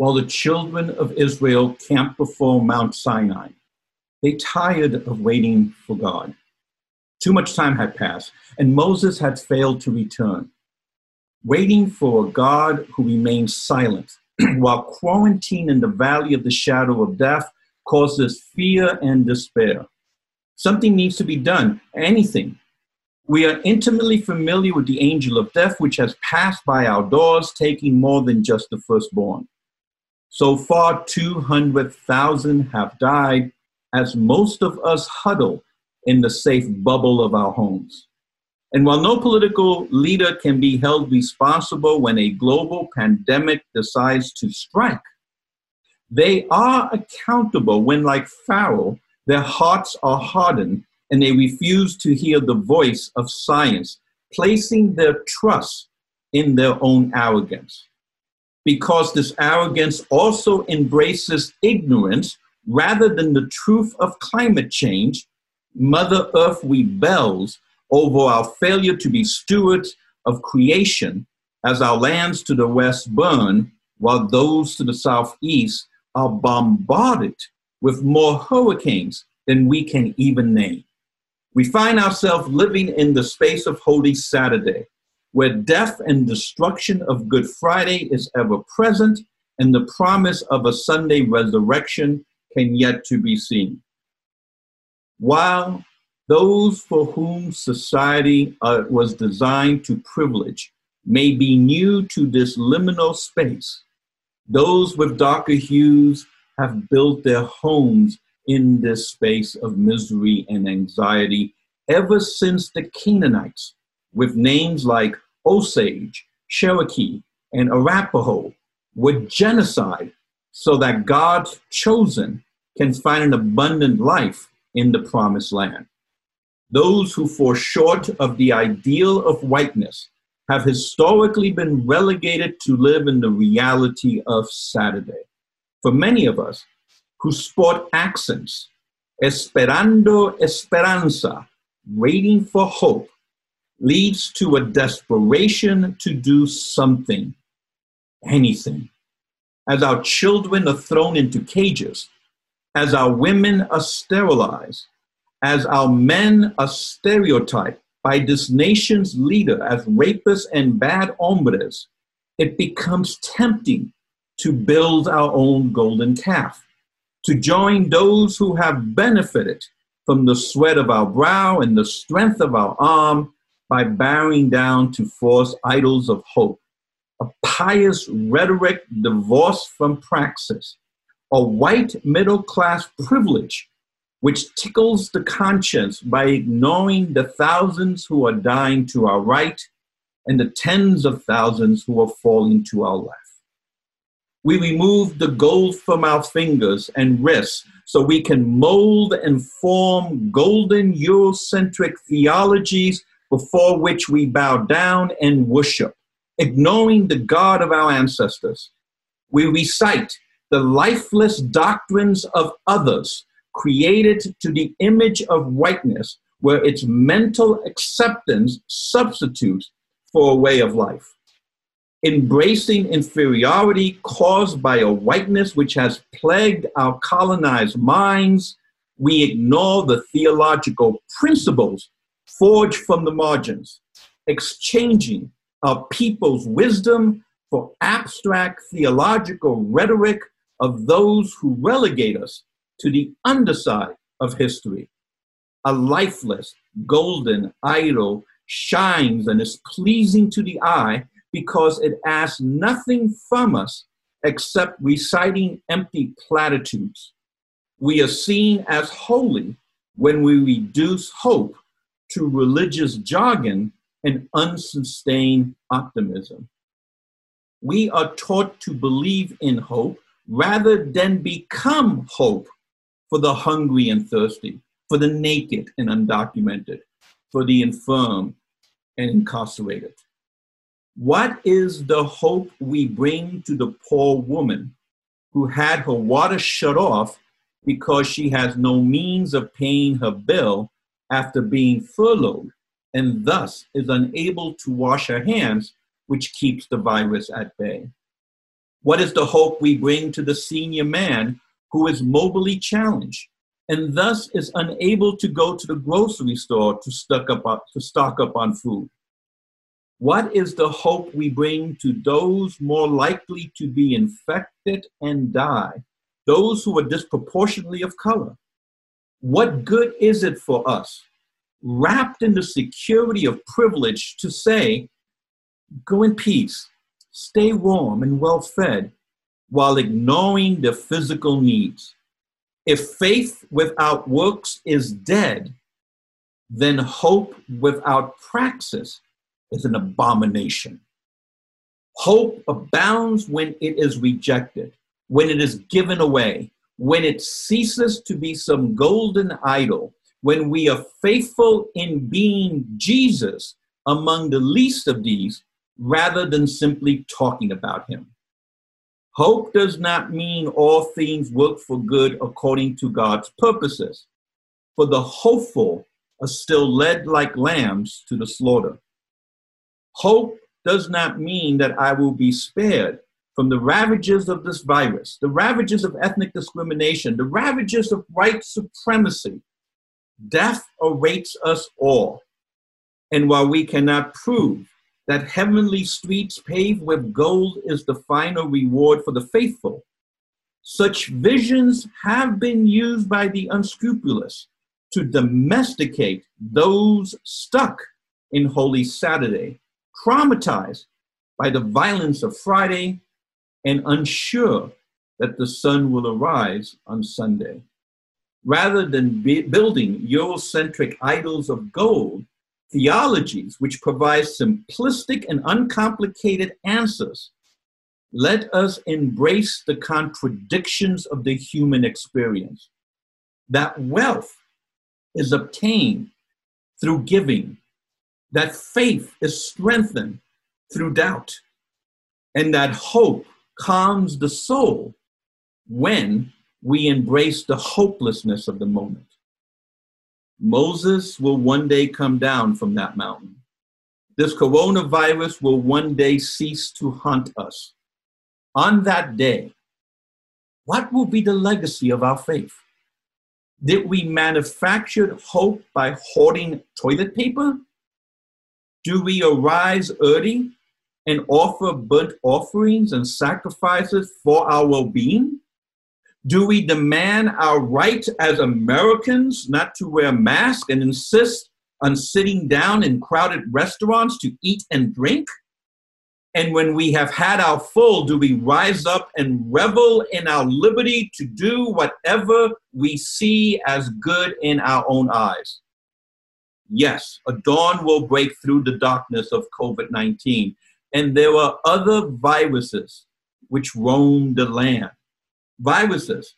while the children of Israel camped before Mount Sinai. They tired of waiting for God. Too much time had passed, and Moses had failed to return. Waiting for a God who remained silent while quarantine in the valley of the shadow of death causes fear and despair. Something needs to be done, anything. We are intimately familiar with the angel of death, which has passed by our doors, taking more than just the firstborn. So far, 200,000 have died, as most of us huddle in the safe bubble of our homes. And while no political leader can be held responsible when a global pandemic decides to strike, they are accountable when, like Pharaoh, their hearts are hardened and they refuse to hear the voice of science, placing their trust in their own arrogance. Because this arrogance also embraces ignorance rather than the truth of climate change, Mother Earth rebels over our failure to be stewards of creation as our lands to the west burn, while those to the southeast are bombarded with more hurricanes than we can even name. We find ourselves living in the space of Holy Saturday, where death and destruction of Good Friday is ever present, and the promise of a Sunday resurrection can yet to be seen. While those for whom society uh, was designed to privilege may be new to this liminal space. Those with darker hues have built their homes in this space of misery and anxiety ever since the Canaanites, with names like Osage, Cherokee, and Arapaho, were genocide so that God's chosen can find an abundant life in the promised land. Those who fall short of the ideal of whiteness have historically been relegated to live in the reality of Saturday. For many of us who sport accents, esperando esperanza, waiting for hope, leads to a desperation to do something, anything. As our children are thrown into cages, as our women are sterilized, as our men are stereotyped by this nation's leader as rapists and bad hombres, it becomes tempting to build our own golden calf, to join those who have benefited from the sweat of our brow and the strength of our arm by bowing down to false idols of hope, a pious rhetoric divorced from praxis, a white middle class privilege which tickles the conscience by ignoring the thousands who are dying to our right and the tens of thousands who are falling to our left. We remove the gold from our fingers and wrists so we can mold and form golden Eurocentric theologies before which we bow down and worship, ignoring the God of our ancestors. We recite the lifeless doctrines of others created to the image of whiteness, where its mental acceptance substitutes for a way of life. Embracing inferiority caused by a whiteness which has plagued our colonized minds, we ignore the theological principles forged from the margins, exchanging our people's wisdom for abstract theological rhetoric of those who relegate us to the underside of history. A lifeless, golden idol shines and is pleasing to the eye because it asks nothing from us except reciting empty platitudes. We are seen as holy when we reduce hope to religious jargon and unsustained optimism. We are taught to believe in hope rather than become hope for the hungry and thirsty, for the naked and undocumented, for the infirm and incarcerated. What is the hope we bring to the poor woman who had her water shut off because she has no means of paying her bill after being furloughed and thus is unable to wash her hands, which keeps the virus at bay? What is the hope we bring to the senior man who is mobily challenged and thus is unable to go to the grocery store to stock up on, to stock up on food? What is the hope we bring to those more likely to be infected and die, those who are disproportionately of color? What good is it for us, wrapped in the security of privilege, to say, go in peace, stay warm and well fed, while ignoring the physical needs? If faith without works is dead, then hope without praxis is an abomination. Hope abounds when it is rejected, when it is given away, when it ceases to be some golden idol, when we are faithful in being Jesus among the least of these, rather than simply talking about him. Hope does not mean all things work for good according to God's purposes, for the hopeful are still led like lambs to the slaughter. Hope does not mean that I will be spared from the ravages of this virus, the ravages of ethnic discrimination, the ravages of white supremacy. Death awaits us all. And while we cannot prove that heavenly streets paved with gold is the final reward for the faithful, such visions have been used by the unscrupulous to domesticate those stuck in Holy Saturday traumatized by the violence of Friday and unsure that the sun will arise on Sunday. Rather than building Eurocentric idols of gold, theologies which provide simplistic and uncomplicated answers, let us embrace the contradictions of the human experience. That wealth is obtained through giving, that faith is strengthened through doubt, and that hope calms the soul when we embrace the hopelessness of the moment. Moses will one day come down from that mountain. This coronavirus will one day cease to haunt us. On that day, what will be the legacy of our faith? Did we manufacture hope by hoarding toilet paper? Do we arise early and offer burnt offerings and sacrifices for our well being? Do we demand our right as Americans not to wear masks and insist on sitting down in crowded restaurants to eat and drink? And when we have had our full, do we rise up and revel in our liberty to do whatever we see as good in our own eyes? Yes, a dawn will break through the darkness of COVID 19. And there are other viruses which roam the land. Viruses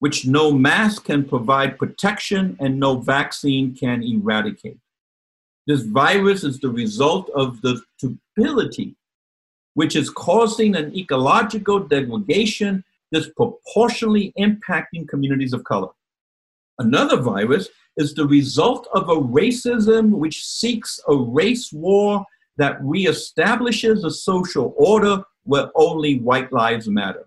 which no mask can provide protection and no vaccine can eradicate. This virus is the result of the stupidity, which is causing an ecological degradation disproportionately impacting communities of color. Another virus is the result of a racism which seeks a race war that reestablishes a social order where only white lives matter.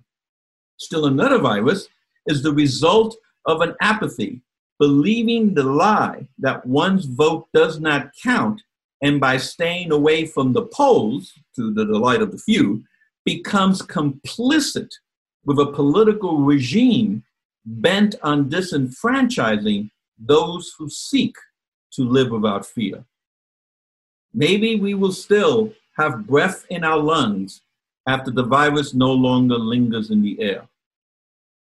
Still another virus is the result of an apathy, believing the lie that one's vote does not count, and by staying away from the polls, to the delight of the few, becomes complicit with a political regime bent on disenfranchising those who seek to live without fear. Maybe we will still have breath in our lungs after the virus no longer lingers in the air.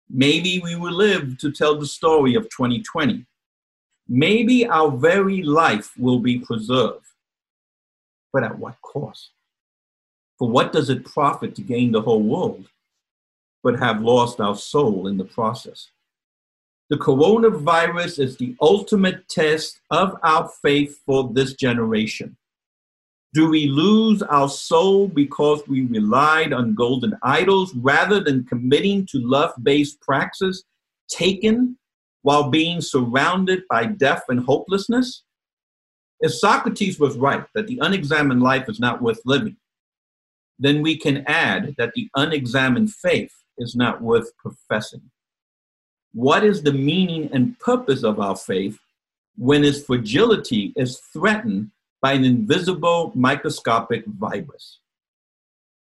Maybe we will live to tell the story of 2020. Maybe our very life will be preserved. But at what cost? For what does it profit to gain the whole world, but have lost our soul in the process? The coronavirus is the ultimate test of our faith for this generation. Do we lose our soul because we relied on golden idols rather than committing to love based praxis taken while being surrounded by death and hopelessness? If Socrates was right that the unexamined life is not worth living, then we can add that the unexamined faith is not worth professing. What is the meaning and purpose of our faith when its fragility is threatened by an invisible microscopic virus?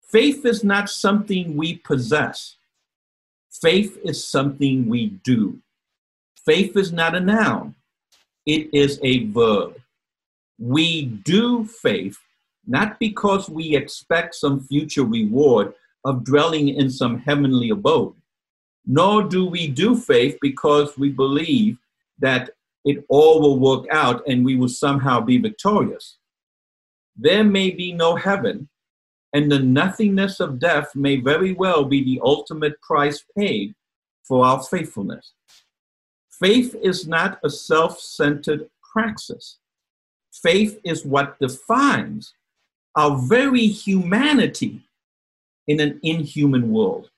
Faith is not something we possess. Faith is something we do. Faith is not a noun, it is a verb. We do faith not because we expect some future reward of dwelling in some heavenly abode, nor do we do faith because we believe that it all will work out and we will somehow be victorious. There may be no heaven, and the nothingness of death may very well be the ultimate price paid for our faithfulness. Faith is not a self centered praxis. Faith is what defines our very humanity in an inhuman world.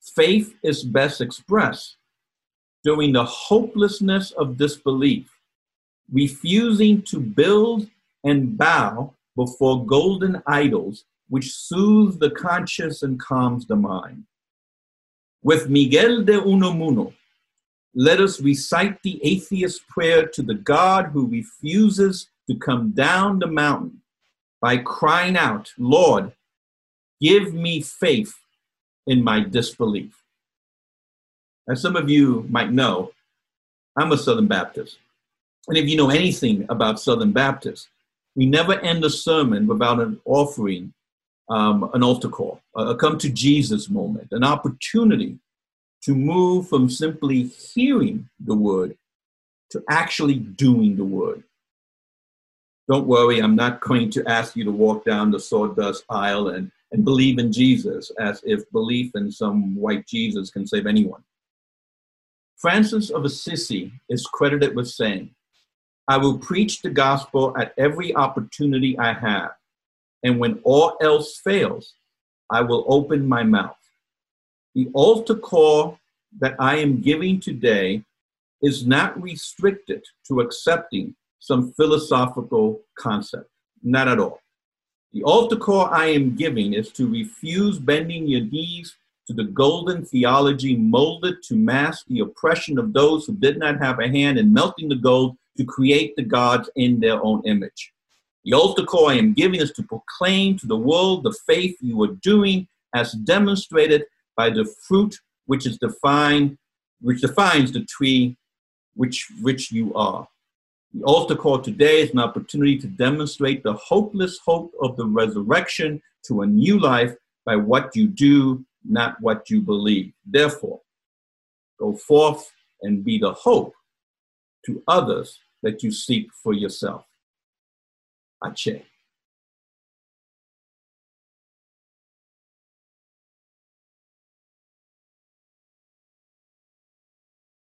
Faith is best expressed during the hopelessness of disbelief, refusing to build and bow before golden idols which soothe the conscience and calms the mind. With Miguel de Unamuno, let us recite the atheist prayer to the God who refuses to come down the mountain by crying out, Lord, give me faith in my disbelief. As some of you might know, I'm a Southern Baptist. And if you know anything about Southern Baptists, we never end a sermon without an offering, um, an altar call, a come to Jesus moment, an opportunity to move from simply hearing the word to actually doing the word. Don't worry, I'm not going to ask you to walk down the sawdust aisle and, and believe in Jesus as if belief in some white Jesus can save anyone. Francis of Assisi is credited with saying, I will preach the gospel at every opportunity I have, and when all else fails, I will open my mouth. The altar call that I am giving today is not restricted to accepting some philosophical concept, not at all. The altar call I am giving is to refuse bending your knees to the golden theology molded to mask the oppression of those who did not have a hand in melting the gold to create the gods in their own image. The altar call I am giving is to proclaim to the world the faith you are doing as demonstrated by the fruit which is defined, which defines the tree which, which you are. The altar call today is an opportunity to demonstrate the hopeless hope of the resurrection to a new life by what you do, not what you believe. Therefore, go forth and be the hope to others that you seek for yourself. Ache.